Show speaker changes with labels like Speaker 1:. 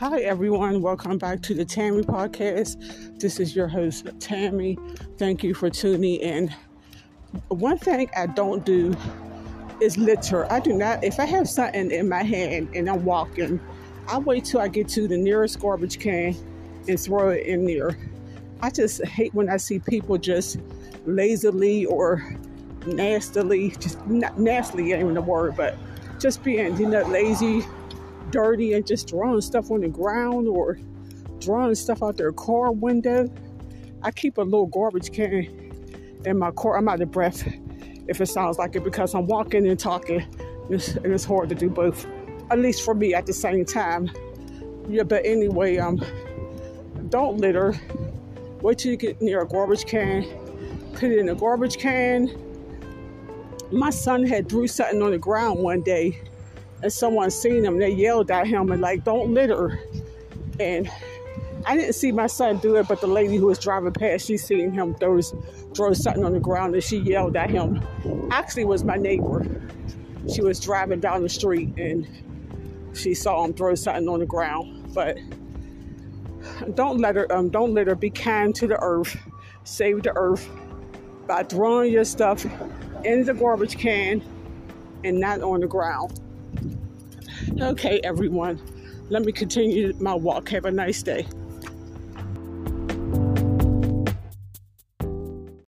Speaker 1: Hi, everyone. Welcome back to the Tammy Podcast. This is your host, Tammy. Thank you for tuning in. One thing I don't do is litter. I do not, if I have something in my hand and I'm walking, I wait till I get to the nearest garbage can and throw it in there. I just hate when I see people just lazily or nastily, just not nastily ain't even the word, but just being, you know, lazy, dirty, and just throwing stuff on the ground or throwing stuff out their car window. I keep a little garbage can in my car. I'm out of breath if it sounds like it because I'm walking and talking. It's, and it's hard to do both, at least for me at the same time. Yeah, but anyway, um, don't litter. Wait till you get near a garbage can. Put it in a garbage can my son had threw something on the ground one day and someone seen him they yelled at him and like don't litter. And i didn't see my son do it but the lady who was driving past she seen him throw, throw something on the ground and she yelled at him. Actually was my neighbor. She was driving down the street and she saw him throw something on the ground. But don't let her um, don't let her be kind to the earth. Save the earth by throwing your stuff in the garbage can and not on the ground. Okay, everyone, let me continue my walk. Have a nice day.